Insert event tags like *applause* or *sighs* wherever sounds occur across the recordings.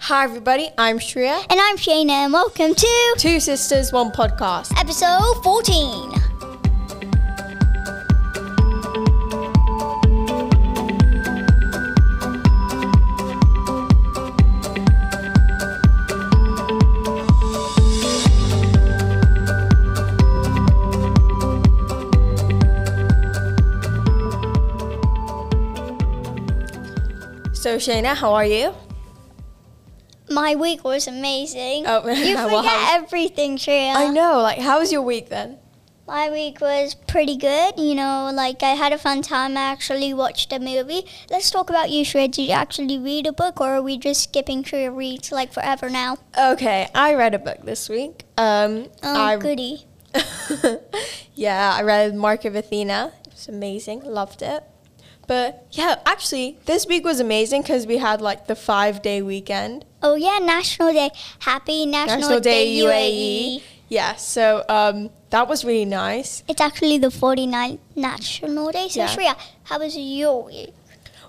Hi, everybody. I'm Shreya. And I'm Shayna, and welcome to Two Sisters, One Podcast. episode 14. So, Shayna, how are you? My week was amazing. Oh, *laughs* you forget everything, Shreya. I know. Like, how was your week then? My week was pretty good. You know, like I had a fun time. I actually watched a movie. Let's talk about you, Shreya. Did you actually read a book, or are we just skipping Shreya reads like forever now? Okay, I read a book this week. Um, Oh, I, *laughs* goody. yeah, I read Mark of Athena. It was amazing. Loved it. But yeah, actually, this week was amazing because we had like the five day weekend. Oh yeah, National Day. Happy National, National Day Day, UAE. Yeah, so um, that was really nice. It's actually the 49th National Day. So Yeah. Shreya, how was your week?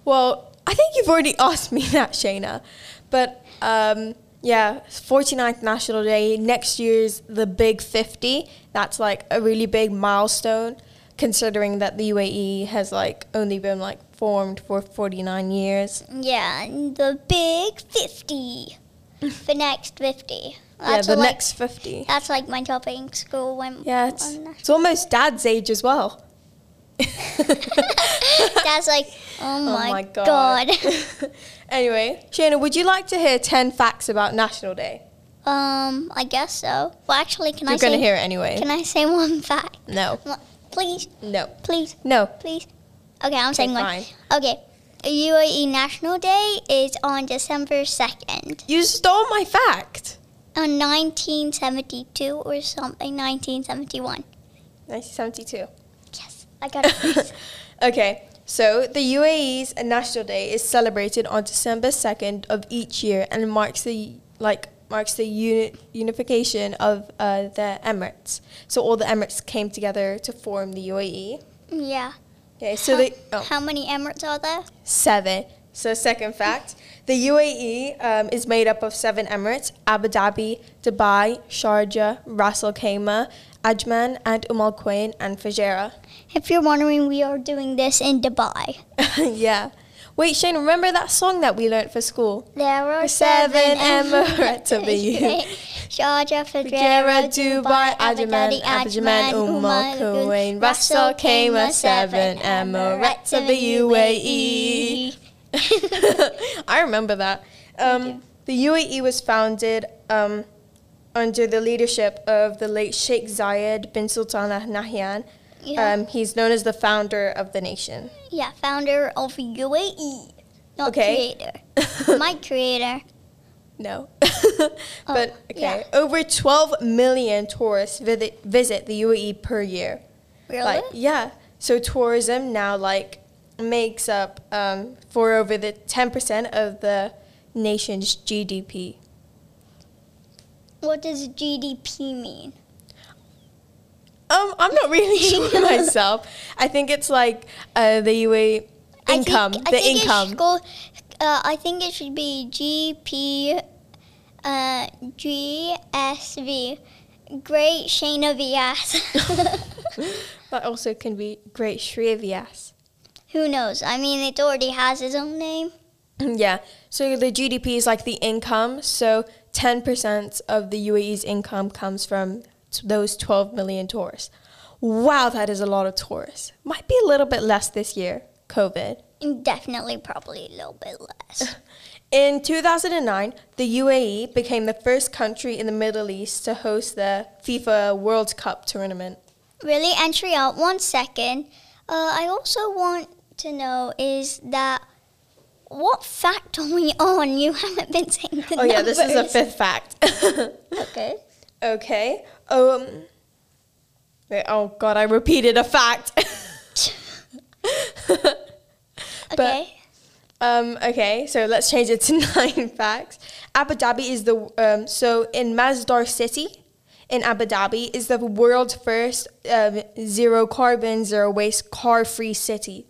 Well, I think you've already *laughs* asked me that, Shayna. But um, yeah, 49th National Day. Next year's the Big 50. That's like a really big milestone, considering that the UAE has like only been like formed for 49 years. Yeah, the big 50. *laughs* the next 50. yeah, the like, next 50. That's like my topping school when. Yeah, it's, it's almost dad's age as well. *laughs* That's like, *laughs* oh my, my god. God. anyway, Shayna, would you like to hear 10 facts about National Day? um, I guess so. Well, actually, can I? You're I going to say? hear it anyway. Can I say one fact? no. Please, No. please, No. please. Okay, I'm saying one. fine. Okay, UAE National Day is on December 2nd. You stole my fact. Uh, on 1972 or something, 1971. 1972. Yes, I got it. *laughs* okay, so the UAE's National Day is celebrated on December 2nd of each year and marks the like marks the uni- unification of uh, the Emirates. So all the Emirates came together to form the UAE. yeah. Okay, so how, they oh, how many Emirates are there? seven. So second fact, the UAE um, is made up of seven Emirates: Abu Dhabi, Dubai, Sharjah, Ras Al Khaimah, Ajman, and Umm Al Quwain, and Fujairah. If you're wondering, we are doing this in Dubai. *laughs* yeah. Wait, Shane, remember that song that we learned for school? There are Seven seven *laughs* Emirates *laughs* of the U. Sharjah, Fujairah, Dubai, Ajman, Al Quwain, Ras Al Khaimah, seven Emirates of the UAE. I remember that. Um, the UAE was founded um, under the leadership of the late Sheikh Zayed bin Sultan Al Nahyan. Yeah. Um, he's known as the founder of the nation. Yeah, founder of UAE. Not Okay. creator. *laughs* My creator. No. *laughs* but okay, yeah. over 12 million tourists visit, visit the UAE per year. Really? Like, yeah. So tourism now like makes up um, for over the 10% of the nation's GDP. what does GDP mean? Um, I'm not really *laughs* sure *laughs* myself. I think it's like uh, the UAE I income, think, I the think It income. should go, uh, I think it should be GP, uh, GSV. Great Shayna Vias. *laughs* but also can be Great Shrivias. Who knows? I mean, it already has its own name. Yeah. So the GDP is like the income. So 10% of the UAE's income comes from those 12 million tourists. Wow, that is a lot of tourists. Might be a little bit less this year, COVID. Definitely, probably a little bit less. *laughs* In 2009, the UAE became the first country in the Middle East to host the FIFA World Cup tournament. really, entry out. One second. Uh, I also want to know is that what fact are we on? You *laughs* haven't been saying the Oh yeah, this is a fifth fact. *laughs* Okay. okay. Um. wait, oh God, I repeated a fact. *laughs* Okay. Um, okay, so let's change it to *laughs* nine facts. Abu Dhabi is the um, so in Masdar City in Abu Dhabi is the world's first um, zero carbon, zero waste, car free city.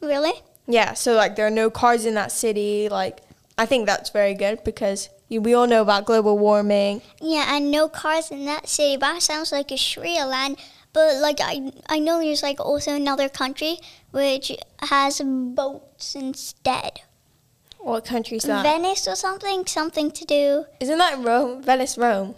really? Yeah, so like there are no cars in that city. Like I think that's very good because we all know about global warming. Yeah, and no cars in that city. That sounds like a Sri Land. But like I, I know there's like also another country which has boats instead. What country's that? Venice or something, something to do. Isn't that Rome? Venice, Rome.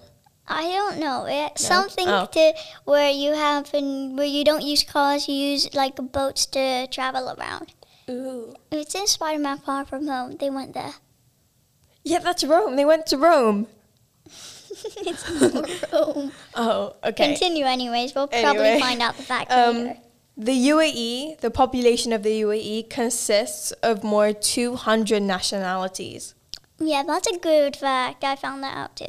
I don't know. It's something Oh. to where you have and where you don't use cars, you use like boats to travel around. Ooh. It's in Spider-Man Far From Home. They went there. Yeah, that's Rome. They went to Rome. *laughs* it's not *laughs* Rome. Oh, okay. Continue, anyways. We'll probably Anyway, find out the fact Um, later. the UAE, the population of the UAE consists of more 200 nationalities. Yeah, that's a good fact. I found that out too.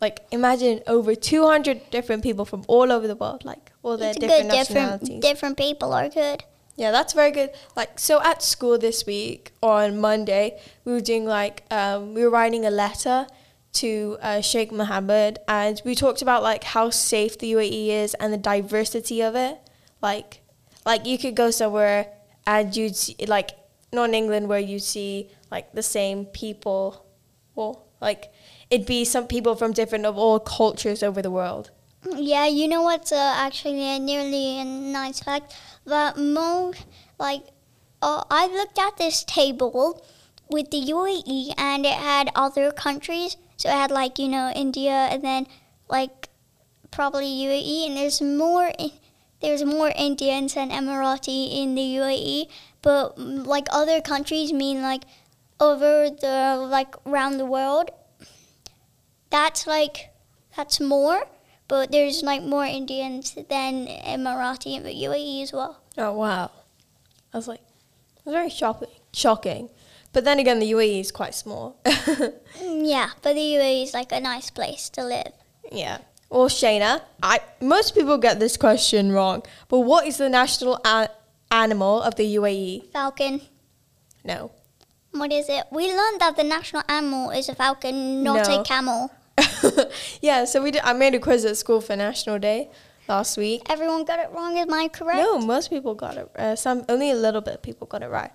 Like, imagine over 200 different people from all over the world, like all their It's a different good. Different nationalities. different people are good. Yeah, that's very good. Like, so at school this week on Monday, we were doing like, um, we were writing a letter to uh, Sheikh Mohammed, and we talked about like how safe the UAE is and the diversity of it. Like, like you could go somewhere and you'd see, like, not in England where you see like the same people. Well, like it'd be some people from different of all cultures over the world. Yeah, you know what's uh, actually a nearly a nice fact that most like uh, I looked at this table with the UAE and it had other countries. So it had like you know India and then like probably UAE and there's more there's more Indians and Emirati in the UAE, but like other countries mean like over the like around the world. That's like that's more but there's like more Indians than Emirati in the UAE as well. Oh wow! I was like, it was very shocking. Shocking, but then again, the UAE is quite small. *laughs* Mm, Yeah, but the UAE is like a nice place to live. yeah. Well, Shayna, I most people get this question wrong. But what is the national a- animal of the UAE? Falcon. No. What is it? We learned that the national animal is a falcon, not No. a camel. *laughs* yeah. So we did. I made a quiz at school for National Day last week. Everyone got it wrong. Am I correct? No, most people got it. Uh, some only a little bit of people got it right.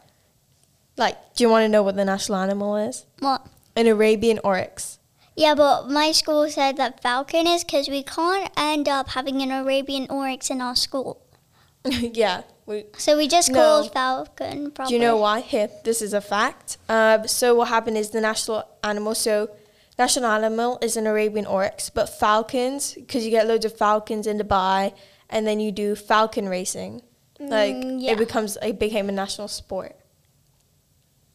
Like, do you want to know what the national animal is? What? An Arabian oryx. Yeah, but my school said that falcon is because we can't end up having an Arabian oryx in our school. *laughs* yeah. We, So we just No. called falcon. Probably. Do you know why? Here, this is a fact. Uh, so what happened is the national animal. So national animal is an Arabian oryx, but falcons, because you get loads of falcons in Dubai, and then you do falcon racing. Like Mm, yeah. it becomes, it became a national sport.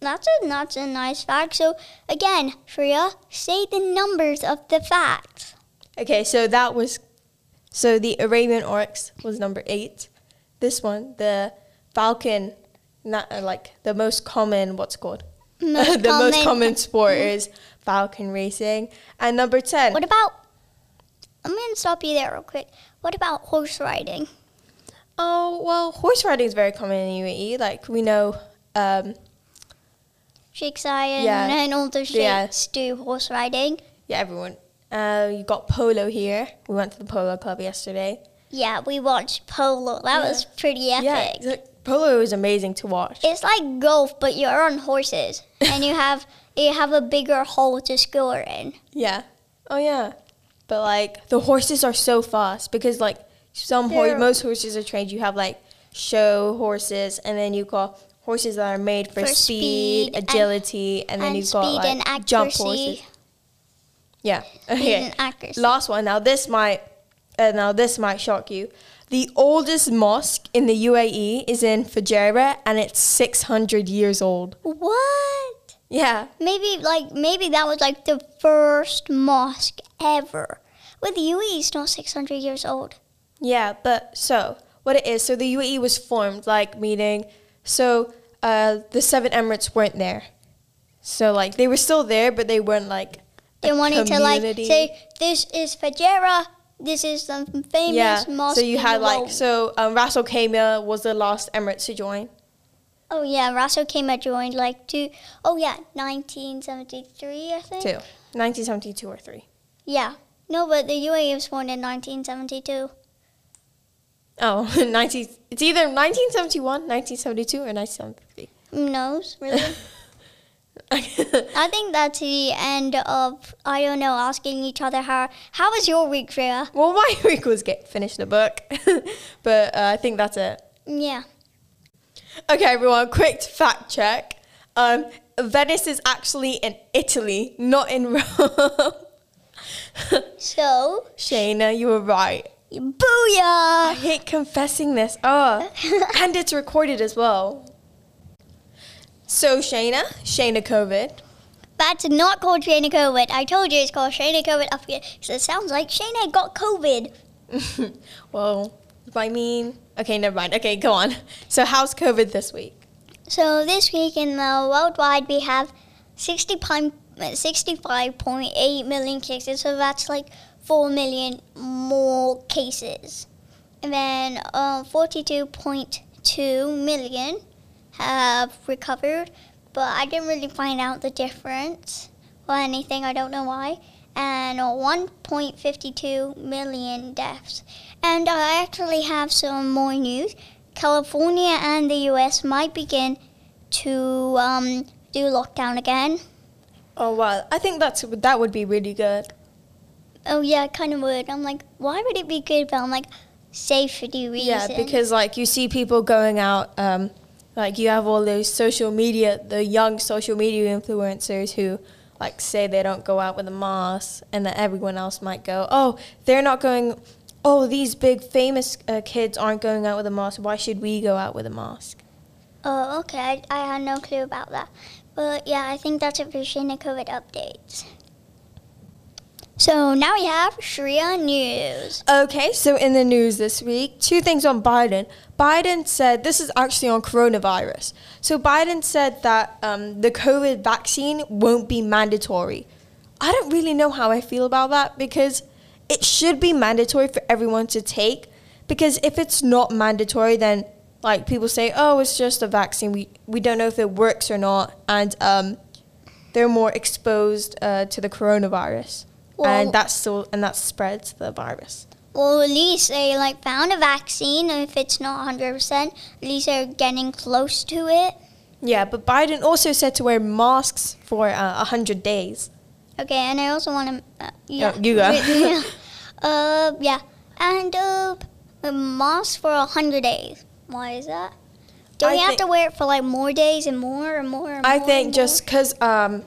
That's a that's a nice fact. So again, Shreya, say the numbers of the facts. Okay, so that was, so the Arabian oryx was number eight. This one, the falcon, not uh, like the most common. What's it called? Most *laughs* the most common- common sport is falcon racing, and number ten. What about? I'm gonna stop you there real quick. What about horse riding? Oh well, horse riding is very common in UAE. Like we know, um, Sheikh Zayed Yeah. and all the sheikhs do horse riding. yeah, everyone. Uh, you got polo here. We went to the polo club yesterday. Yeah, we watched polo. That Yeah. was pretty epic. Yeah, like, polo is amazing to watch. It's like golf, but you're on horses, and you *laughs* have you have a bigger hole to score in. yeah. Oh yeah. But like the horses are so fast because like some They're- most horses are trained. You have like show horses, and then you got horses that are made for, For speed, speed agility, and, then you've got speed like and jump horses. Yeah. Okay. and accuracy. Last one. Now this might, uh, now this might shock you. The oldest mosque in the UAE is in Fujairah, and it's 600 years old. What? Yeah. Maybe like maybe that was like the first mosque ever. With the UAE is not 600 years old. Yeah, but so what it is, so the UAE was formed, like meaning, so uh, the seven Emirates weren't there. So like they were still there, but they weren't like. They wanted to like community. say this is Fujairah, this is the famous yeah. mosque. So you had like world. so um, Ras Al Khaimah was the last emirate to join. Oh yeah, Rasso came and joined like two oh yeah, 1973 I think. Two. 1972 or three. Yeah. No, but the UAE was formed in 1972. Oh, *laughs* 19, it's either 1971, 1972, or 1973. Who knows, really? *laughs* I think that's the end of I don't know asking each other how how was your week, Freya? well, my *laughs* week was get finish the book, but uh, I think that's it. Yeah. Okay, everyone, quick fact check. Um, Venice is actually in Italy, not in *laughs* Rome. So Shayna, you were right. Booyah! I hate confessing this. Oh, *laughs* and it's recorded as well. So Shayna, Shayna COVID. That's not called Shayna COVID. I told you it's called Shayna COVID up here. because it sounds like Shayna got COVID. *laughs* well, I mean, okay, never mind. Okay, go on. So how's COVID this week? So this week in the worldwide we have 60 pi- 65.8 million cases. So that's like 4 million more cases. And then uh, 42.2 million have recovered. But I didn't really find out the difference or anything. I don't know why. And uh, 1.52 million deaths. And I actually have some more news. California and the US might begin to um, do lockdown again. Oh well, I think that's that would be really good. Oh yeah, kind of would. I'm like, why would it be good? But I'm like, safety reasons. Yeah, because like you see people going out, um, like you have all those social media, the young social media influencers who like say they don't go out with a mask, and that everyone else might go, oh, they're not going. Oh, these big famous uh, kids aren't going out with a mask. Why should we go out with a mask? Oh, okay. I, I had no clue about that. But yeah, I think that's it for Shayna COVID updates. So now we have Shreya News. Okay, so in the news this week, two things on Biden. Biden said this is actually on coronavirus. So Biden said that um, the COVID vaccine won't be mandatory. I don't really know how I feel about that because it should be mandatory for everyone to take. Because if it's not mandatory, then like people say, oh, it's just a vaccine. We we don't know if it works or not, and um, they're more exposed uh, to the coronavirus, Well- and that's still and that spreads the virus. Well, at least they like found a vaccine. And if it's not 100%, at least they're getting close to it. Yeah, but Biden also said to wear masks for uh, 100 days. Okay, and I also want to. Uh, yeah, you go. yeah. *laughs* Uh, yeah, and uh, a mask for a hundred days. Why is that? Do I we have to wear it for like more days and more and more? And I more think just because, um,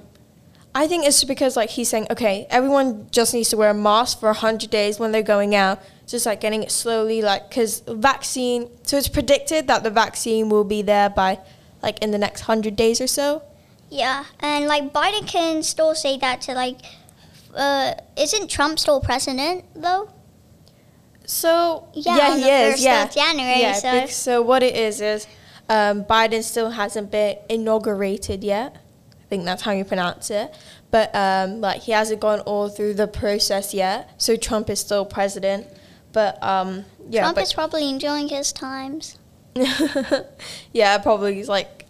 I think it's because like he's saying, okay, everyone just needs to wear a mask for 100 days when they're going out. Just like getting it slowly, like, because vaccine, so it's predicted that the vaccine will be there by like in the next 100 days or so. Yeah, and like Biden can still say that to like. Uh, isn't Trump still president though? So Yeah, yeah, on he the is. 1st of yeah, January, Yeah, so- so what it is is um, Biden still hasn't been inaugurated yet. I think that's how you pronounce it. But um, like he hasn't gone all through the process yet. So Trump is still president. But um, yeah, Trump but is probably enjoying his times. *laughs* yeah, probably he's like.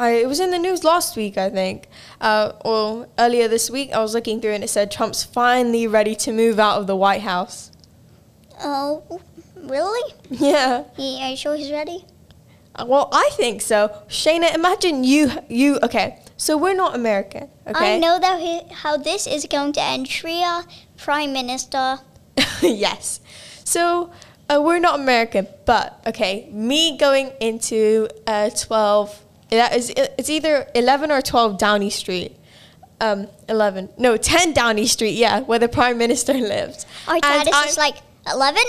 I, it was in the news last week, I think. Uh, or earlier this week, I was looking through and it said Trump's finally ready to move out of the White House. Oh, really? Yeah. He, are you sure he's ready? Uh, Well, I think so. Shayna, imagine you, you, okay, so we're not American, okay? I know that he, how this is going to end. Shreya, Prime Minister. *laughs* yes. So uh, we're not American, but, okay, me going into uh, 12, that is, it's either 11 or 12 Downing Street. Um, 11, no, 10 Downing Street, yeah, where the Prime Minister lives. Our dad is just like, 11?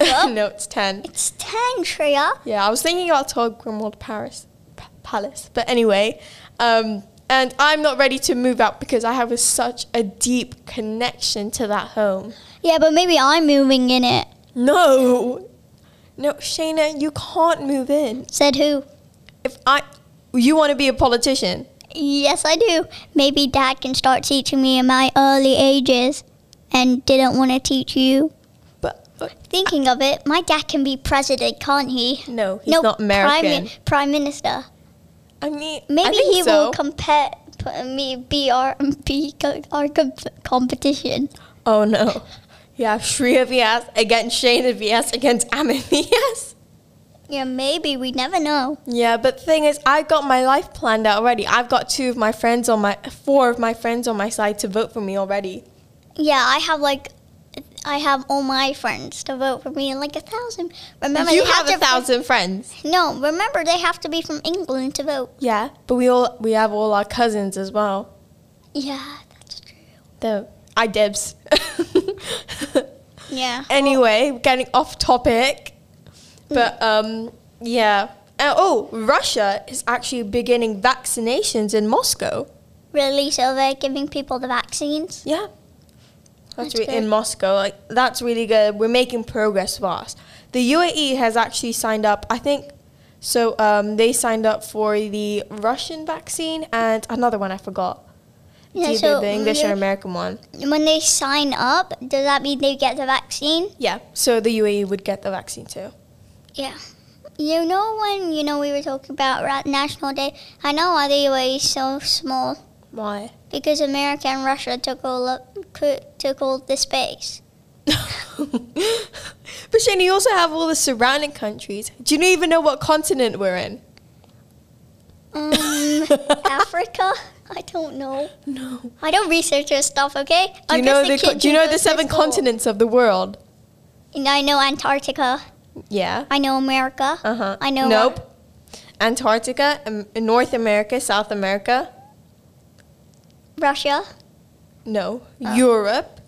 *laughs* No, it's 10. It's 10, Shreya. Yeah, I was thinking about 12 Grimmauld Paris, P- Palace. But anyway, um, and I'm not ready to move out because I have a, such a deep connection to that home. Yeah, but maybe I'm moving in it. No, no, Shayna, you can't move in. Said who? If I, you want to be a politician. Yes, I do. Maybe dad can start teaching me in my early ages and didn't want to teach you. But, but Thinking of it, my dad can be president, can't he? no, he's no, not American. Prime, prime Minister. I mean, Maybe I he so. will compare me be our *laughs* be our com- competition. Oh no. Yeah, Shreya VS against Shayna VS against Amit VS. Yeah, maybe we never know. Yeah, but the thing is, I got my life planned out already. I've got two of my friends on my, four of my friends on my side to vote for me already. Yeah, I have like, I have all my friends to vote for me, like a thousand. Remember, you they have a thousand friends. No, remember they have to be from England to vote. Yeah, but we all we have all our cousins as well. Yeah, that's true. The I dibs. *laughs* Yeah. anyway, getting off topic, but um, yeah. Uh, oh, Russia is actually beginning vaccinations in Moscow. Really? So they're giving people the vaccines? Yeah, that's, That's re- in. Moscow. Like that's really good. We're making progress fast. The UAE has actually signed up. I think so. Um, they signed up for the Russian vaccine and another one I forgot. Yeah, either so the English or. American one. When they sign up, does that mean they get the vaccine? Yeah, so the UAE would get the vaccine too. Yeah. You know when you know we were talking about National Day? I know why the UAE is so small Why? because America and Russia took all up, took all the space. *laughs* but Shane, you also have all the surrounding countries. Do you even know what continent we're in? Um, *laughs* Africa? I don't know. No. I don't research this stuff. Okay. Do you know the co- Do you know the seven continents of the world? And I know Antarctica. Yeah. I know America. Uh huh. I know. Nope. Antarctica, um, North America, South America. Russia. No. Oh. Europe,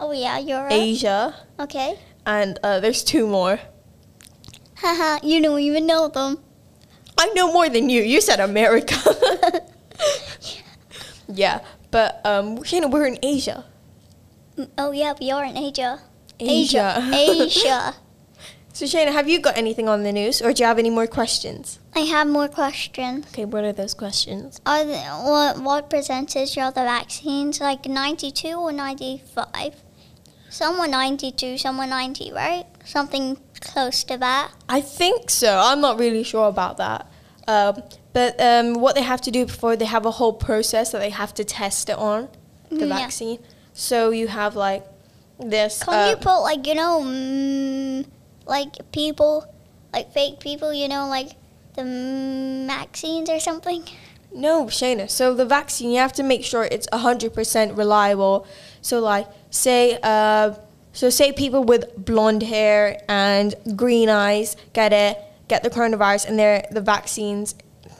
Oh yeah, Europe. Asia, Okay. and uh, there's two more. Haha, you don't even know them. I know more than you. You said America. *laughs* *laughs* yeah, but um, Shayna, we're in Asia. oh yeah, we are in Asia. Asia. Asia. *laughs* So Shayna, have you got anything on the news, or do you have any more questions? I have more questions. Okay, what are those questions? Are the, what what percentage are the vaccines? Like ninety two or ninety five? Some were ninety two, some were ninety, right? Something close to that. I think so. I'm not really sure about that. Um, but um, what they have to do before they have a whole process that they have to test it on the yeah. vaccine. So you have like this. Can uh, you put like you know, mm, like people, like fake people, you know, like the vaccines or something? No, Shayna. So the vaccine, you have to make sure it's 100% reliable. So like, say, uh, so say people with blonde hair and green eyes get it, get the coronavirus, and they're the vaccines,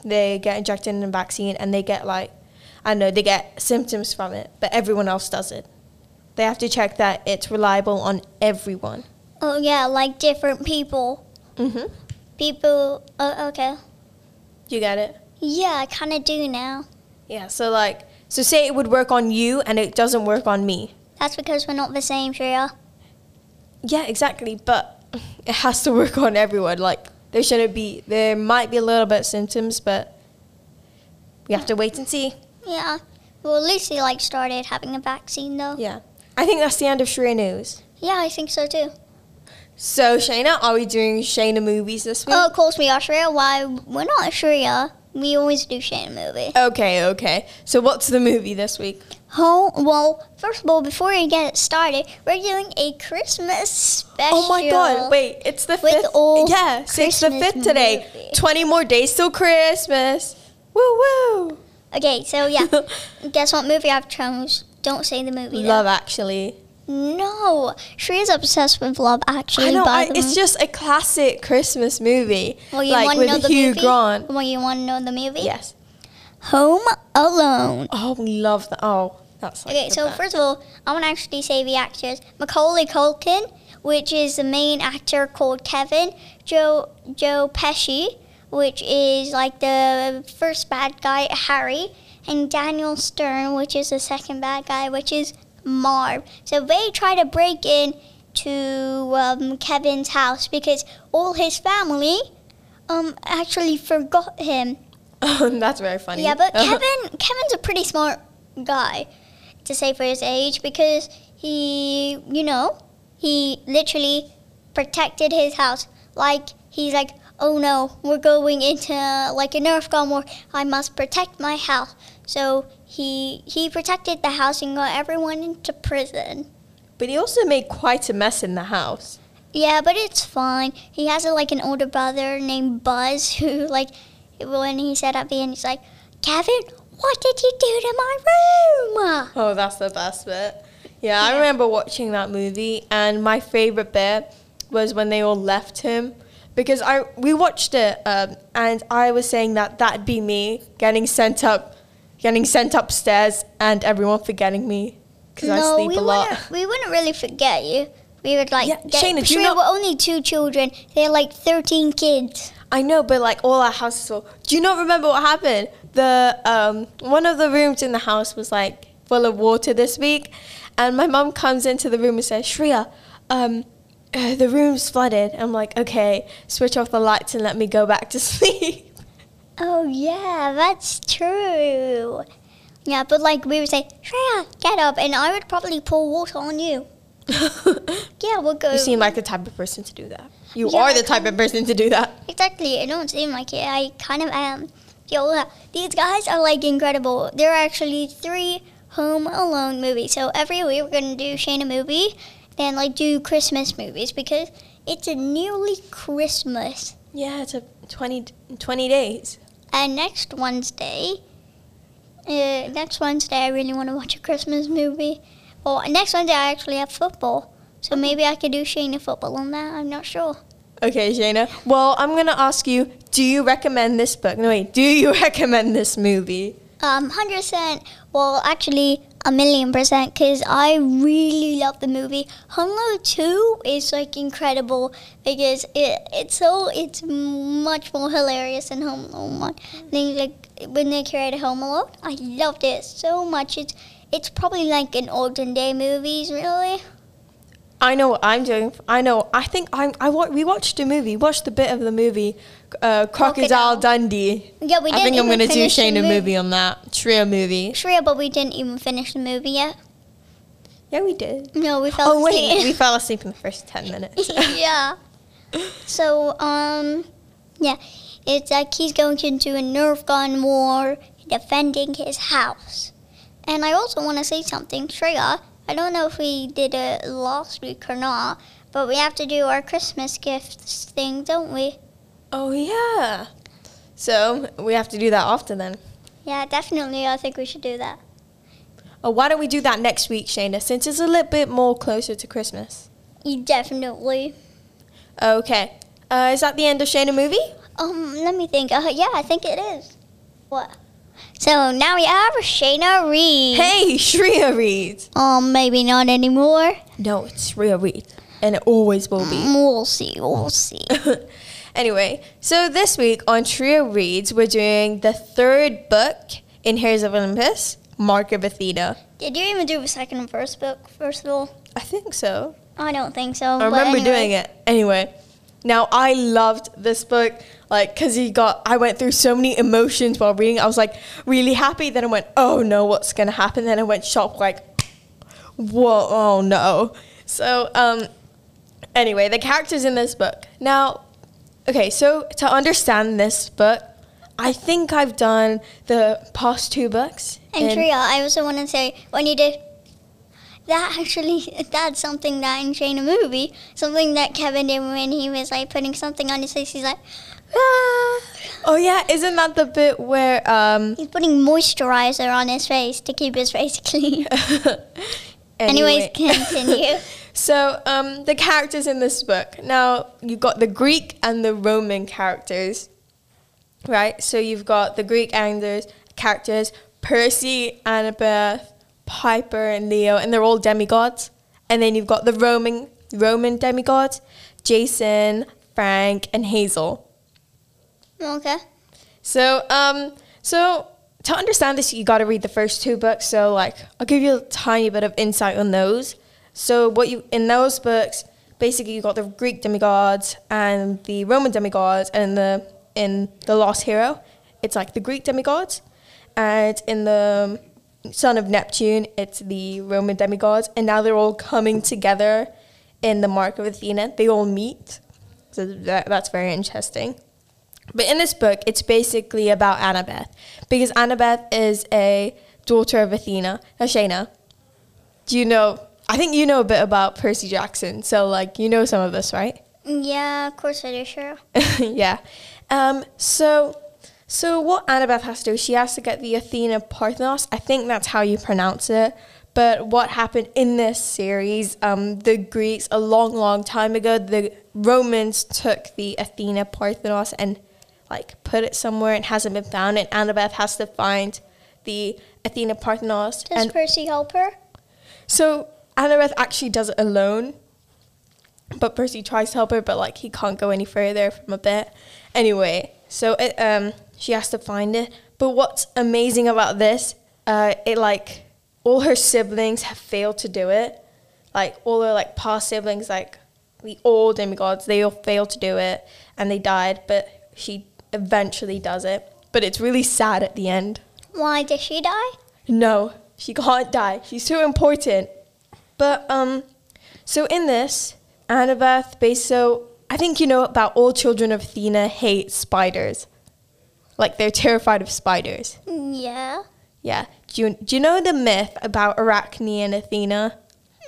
they get injected in the vaccine, and they get like, I know, they get symptoms from it, but everyone else does it. They have to check that it's reliable on everyone. Oh yeah, like different people. Mhm. People. Oh, okay. You got it? Yeah, I kind of do now. Yeah. So like, so say it would work on you, and it doesn't work on me. That's because we're not the same, Shreya. Yeah, exactly. But *laughs* it has to work on everyone. Like there shouldn't be. There might be a little bit of symptoms, but we have to wait and see. Yeah. Well, Lucy like started having a vaccine though. Yeah. I think that's the end of Shreya news. Yeah, I think so too. So Shayna, are we doing Shayna movies this week? Oh, of course we are Shreya. Why? We're not Shreya. We always do Shayna movie. Okay, okay. So what's the movie this week? Oh, well, first of all, before we get started, we're doing a Christmas special. Oh my God! Wait, it's the With fifth. all yeah, so it's the Christmas fifth today. movie. Twenty more days till Christmas. Woo woo! Okay, so yeah. *laughs* Guess what movie I've chose? Don't say the movie. though. Love Actually. No, Shreya's obsessed with Love Actually. I know. I, it's just a classic Christmas movie, Well, you like want to know the Hugh movie? Grant. Well, you want to know the movie? Yes. Home Alone. Oh, we love that. Oh, that's like Okay, so best. first of all, I want to actually say the actors: Macaulay Culkin, which is the main actor called Kevin; Joe Joe Pesci, which is like the first bad guy, Harry; and Daniel Stern, which is the second bad guy, which is Marv. So they try to break in to um, Kevin's house because all his family um actually forgot him. *laughs* that's very funny. Yeah, but *laughs* Kevin Kevin's a pretty smart guy to say for his age because he, you know, he literally protected his house. Like he's like, "Oh no, we're going into like a Nerf gun war. I must protect my house." So he he protected the house and got everyone into prison. but he also made quite a mess in the house. Yeah, but it's fine. He has a, like an older brother named Buzz who *laughs* like when he said at the end, he's like, Kevin, what did you do to my room? Oh, that's the best bit. Yeah, I remember watching that movie, and my favorite bit was when they all left him because I we watched it, um, and I was saying that that'd be me getting sent up, getting sent upstairs, and everyone forgetting me because I sleep we a lot. Wouldn't, we wouldn't really forget you. We would like Yeah, get, Shayna, do you we know- were only two children. They're like thirteen kids. I know, but like all our houses full. Do you not remember what happened? The um, one of the rooms in the house was like full of water this week, and my mom comes into the room and says, "Shreya, um, uh, *sighs* the room's flooded." I'm like, "Okay, switch off the lights and let me go back to *laughs* sleep." Oh yeah, that's true. Yeah, but like we would say, Shreya, get up, and I would probably pour water on you. *laughs* Yeah, we'll go. you seem like the type of person to do that. You Yeah, are the type of person to do that. Exactly. I don't seem like it. I kind of am. Yo, uh, these guys are like incredible. There are actually three Home Alone movies. So every week we're gonna do Shayna movie, then like do Christmas movies because it's a nearly Christmas. Yeah, it's a 20, 20 days. And next Wednesday, uh, next Wednesday I really want to watch a Christmas movie. Well, next Wednesday I actually have football, so maybe I could do Shayna football on that. I'm not sure. Okay, Shayna. Well, I'm gonna ask you: Do you recommend this book? No, wait. Do you *laughs* recommend this movie? Um, hundred percent. Well, actually, a million percent, because I really love the movie. Home Alone Two is like incredible because it it's so it's much more hilarious than Home Alone One. They like when they created Home Alone, I loved it so much. It's it's probably like an olden day movies, really. I know what I'm doing. I know. I think I'm. I wa- we watched a movie. Watched a bit of the movie, uh, Crocodile Crocodile. Dundee. Yeah, we didn't I think I'm gonna do Shayna movie. movie on that Shreya movie. Sure, but we didn't even finish the movie yet. Yeah, we did. No, we fell Oh wait, asleep. we fell asleep in the first ten minutes. *laughs* yeah. So, um, yeah, it's like he's going into a Nerf gun war, defending his house. And I also want to say something, Shreya. I don't know if we did it last week or not, but we have to do our Christmas gifts thing, don't we? oh yeah. So we have to do that often then. Yeah, definitely. I think we should do that. Oh, why don't we do that next week, Shayna? Since it's a little bit more closer to Christmas. You definitely. Okay. Uh, is that the end of Shayna movie? Um, let me think. Uh, yeah, I think it is. What? So now we have Shayna Reed. Hey, *laughs* Shreya reads. Um, maybe not anymore. No, it's Shreya read, and it always will be. Mm, We'll see. We'll see. *laughs* anyway, so this week on Shreya Reads, we're doing the third book in Heroes of Olympus, Mark of Athena. Did you even do the second and first book, first of all? I think so. I don't think so. I remember doing it. Anyway, now I loved this book, like, because he got, I went through so many emotions while reading. I was like really happy. Then I went, oh no, what's going to happen? Then I went shocked, like, whoa, oh no. So, um, anyway, the characters in this book. Now, okay, so to understand this book, I think I've done the past two books. And in- Tria, I also want to say, when you did, that actually, *laughs* that's something that in a movie, something that Kevin did when he was like putting something on his face. He's like, ah. oh yeah, isn't that the bit where um, He's putting moisturizer on his face to keep his face *laughs* clean. *laughs* Anyways, continue. So, um, the characters in this book. Now, you've got the Greek and the Roman characters, right? So, you've got the Greek actors, characters Percy, Annabeth, Piper, and Leo, and they're all demigods. And then you've got the Roman Roman demigods, Jason, Frank, and Hazel. okay. So, um, so to understand this, you got to read the first two books. So, like, I'll give you a tiny bit of insight on those. So, what you in those books, basically, you got the Greek demigods and the Roman demigods, and the in the Lost Hero, it's like the Greek demigods, and in the Son of Neptune, it's the Roman demigods, and now they're all coming together in the Mark of Athena. They all meet, so that, that's very interesting. But in this book, it's basically about Annabeth because Annabeth is a daughter of Athena. Now, Shayna, do you know I think you know a bit about Percy Jackson, so like you know some of this, right? Yeah, of course I do, sure. *laughs* yeah. Um, so, so what Annabeth has to do, she has to get the Athena Parthenos. I think that's how you pronounce it. But what happened in this series, um, the Greeks, a long, long time ago, the Romans took the Athena Parthenos and like put it somewhere and hasn't been found. And Annabeth has to find the Athena Parthenos. Does and Percy help her? so Annabeth actually does it alone, but Percy tries to help her, but like he can't go any further from a bit. Anyway, so it, um, she has to find it. But what's amazing about this, uh, it like all her siblings have failed to do it. Like all her like past siblings, like the old demigods, they all failed to do it and they died. But she eventually does it. But it's really sad at the end. Why does she die? No, she can't die. She's too important. But um, so in this, Annabeth, based so I think you know about all children of Athena hate spiders. Like they're terrified of spiders. Yeah. Yeah. Do you, do you know the myth about Arachne and Athena?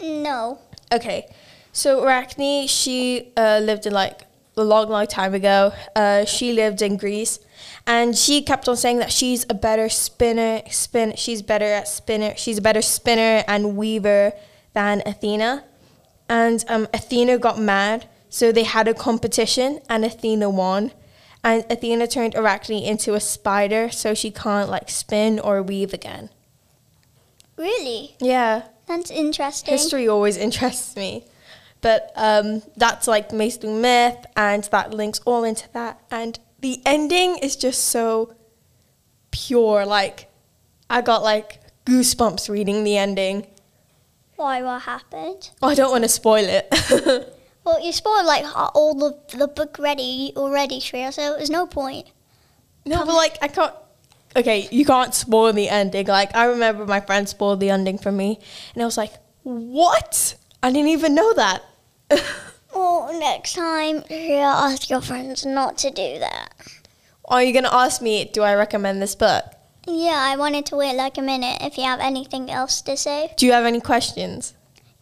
No. Okay. So Arachne, she uh, lived in like a long, long time ago. Uh, she lived in Greece, and she kept on saying that she's a better spinner. Spin. She's better at spinner. She's a better spinner and weaver than Athena. And um, Athena got mad, so they had a competition, and Athena won. And Athena turned Arachne into a spider, so she can't like spin or weave again. Really? Yeah. That's interesting. History always *laughs* interests me. But um, that's like basically myth, and that links all into that. And the ending is just so pure. Like, I got like goosebumps reading the ending. Why? What happened? Oh, I don't want to spoil it. *laughs* Well, you spoiled like all the the book ready already, Shreya. So there's no point. no, but like, I can't. Okay, you can't spoil the ending. Like, I remember my friend spoiled the ending for me, and I was like, what? I didn't even know that. *laughs* Well, next time, Shreya, ask your friends not to do that. Are you going to ask me, do I recommend this book? Yeah, I wanted to wait like a minute. If you have anything else to say. Do you have any questions?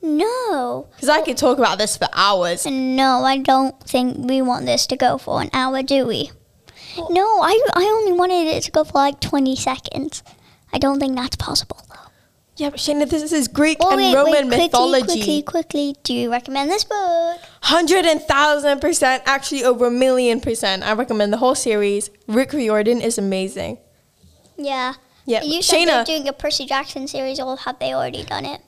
No. Because I could talk about this for hours. No, I don't think we want this to go for an hour, do we? No, I, I only wanted it to go for like 20 seconds. I don't think that's possible, though. Yeah, but Shayna, this is Greek Oh, and wait, Roman wait, quickly, mythology. quickly, quickly. Do you recommend this book? Hundred and thousand percent, actually over a million percent. I recommend the whole series. Rick Riordan is amazing. Yeah. Yeah, You said they're Shayna, doing a Percy Jackson series, or have they already done it?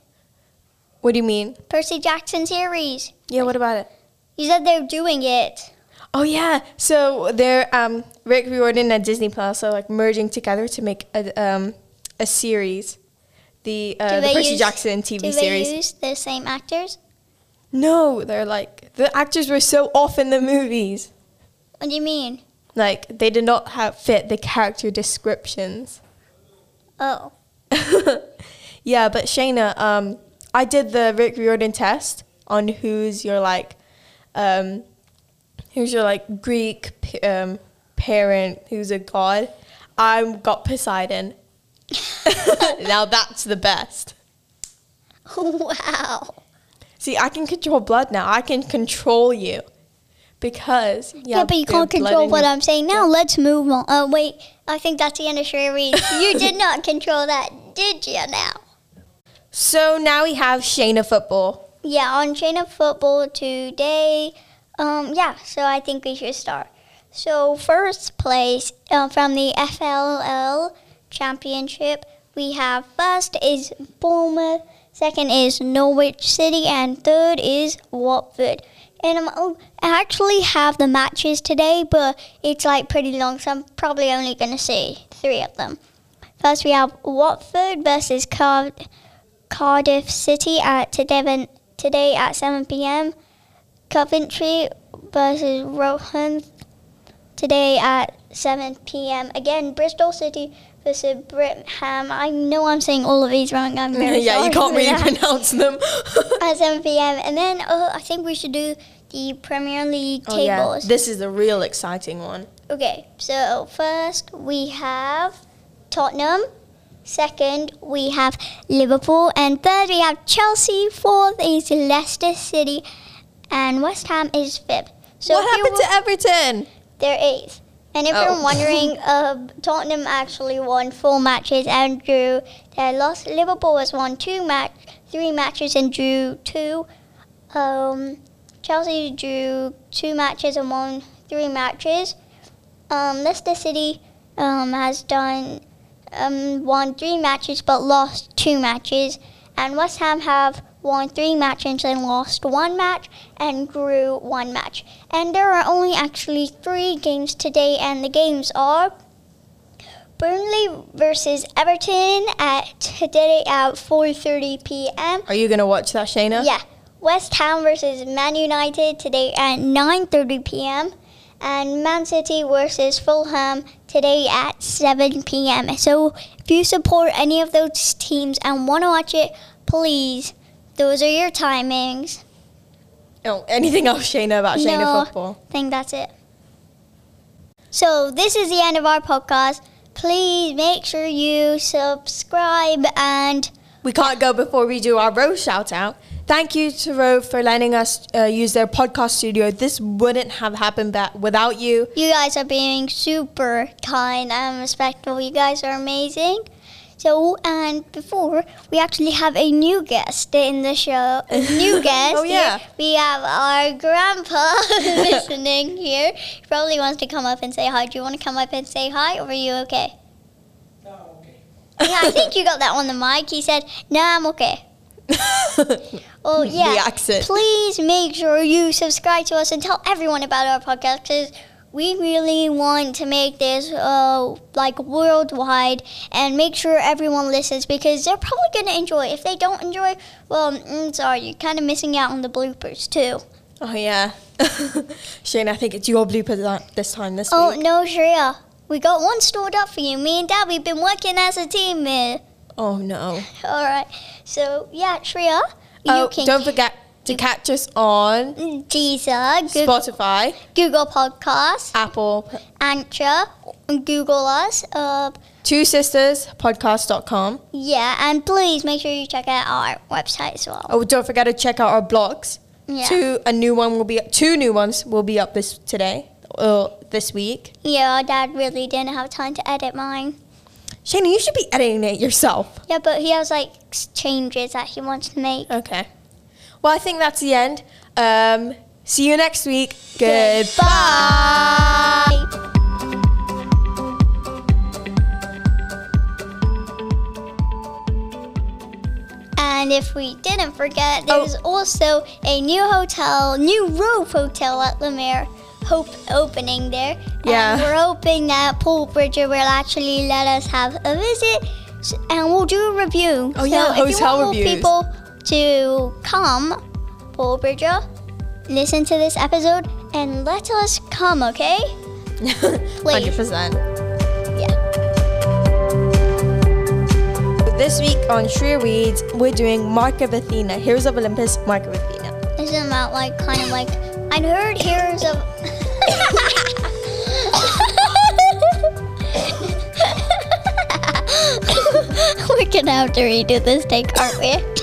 What do you mean? Percy Jackson series. Yeah, what about it? You said they're doing it. Oh yeah, so they're um, Rick Riordan and Disney Plus are like merging together to make a um, a series, the uh, Do the Percy use- Jackson TV Do series. they use the same actors? no, they're like the actors were so off in the movies. What do you mean? Like they did not have fit the character descriptions. Oh. *laughs* yeah, but Shayna, um, I did the Rick Riordan test on who's your like, um, who's your like Greek um, parent, who's a god. I got Poseidon. *laughs* now that's the best. wow. See, I can control blood now. I can control you because Yeah, but you can't control what I'm saying now. Let's move on. Oh, wait. I think that's the end of Sherry. you did not control that, did you now? So now we have Shayna football. Yeah, on of Football today. Um, yeah, so I think we should start. So, first place uh, from the FLL Championship, we have first is Bournemouth, second is Norwich City, and third is Watford. And oh, I actually have the matches today, but it's like pretty long, so I'm probably only going to see three of them. First, we have Watford versus Car- Cardiff City at today, today at 7 p.m. Coventry versus Rohan today at 7 p.m. Again, Bristol City versus Brittingham. I know I'm saying all of these wrong. I'm *laughs* very yeah, you can't really that. pronounce them. *laughs* *laughs* at 7 p.m. And then uh, I think we should do the Premier League oh yeah, tables. this is a real exciting one. Okay, so first we have Tottenham Second, we have Liverpool. And third, we have Chelsea. Fourth is Leicester City. And West Ham is fifth. So what happened to Everton? They're eighth. And if oh. you're wondering, *laughs* uh, Tottenham actually won four matches and drew. They lost. Liverpool has won two match, three matches and drew two. Um, Chelsea drew two matches and won three matches. Um, Leicester City um, has done um, won three matches but lost two matches, and West Ham have won three matches and lost one match and grew one match. And there are only actually three games today, and the games are Burnley versus Everton at today at 4:30 p.m. Are you gonna watch that, Shayna? Yeah. West Ham versus Man United today at 9:30 p.m. and Man City versus Fulham today at 7 p.m. So if you support any of those teams and want to watch it, please, those are your timings. Oh, anything else, Shayna, about Shayna no, football? I think that's it. So this is the end of our podcast. Please make sure you subscribe and. We can't go before we do our roast shout out. Thank you to Rove for letting us uh, use their podcast studio. This wouldn't have happened that without you. You guys are being super kind and respectful. You guys are amazing. So, and before we actually have a new guest in the show. A *laughs* new guest. oh yeah. We have our grandpa *laughs* listening here. He probably wants to come up and say hi. Do you want to come up and say hi, or are you okay? No, okay. Yeah, I think you got that on the mic. He said, "No, I'm okay." *laughs* oh *laughs* yeah. The accent. Please make sure you subscribe to us and tell everyone about our podcast because we really want to make this uh, like worldwide and make sure everyone listens because they're probably going to enjoy. If they don't enjoy, well, I'm sorry, you're kind of missing out on the bloopers too. Oh yeah, *laughs* Shane, I think it's your bloopers this time this oh, week. Oh no, Shreya, we got one stored up for you. Me and Dad, we've been working as a team. Uh, Oh no. *laughs* All right. So yeah, Shreya. Oh, don't forget to catch us on Deezer, Google, Spotify, Google Podcasts, Apple, Anchor, Google us. Uh, Two Sisters Podcast.com. Yeah, and please make sure you check out our website as well. Oh, don't forget to check out our blogs. Yeah. Two, a new one will be two new ones will be up this today, uh, this week. Yeah, Dad really didn't have time to edit mine. Shayna, you should be editing it yourself. Yeah, but he has like changes that he wants to make. Okay. Well, I think that's the end. Um, see you next week. Goodbye. And if we didn't forget, there's oh. also a new hotel, new Rove hotel at La Mer hope opening there. Yeah. And we're hoping that Paul Bridger will actually let us have a visit and we'll do a review. Oh, so yeah, if you want reviews. people to come, Paul Bridger, listen to this episode and let us come, okay? *laughs* 100%. Yeah. This week on Shreya Reads, we're doing Mark of Athena, Heroes of Olympus, Mark of Athena. Isn't that like kind of like I'd heard Heroes of *laughs* We're gonna have to redo this take, aren't we?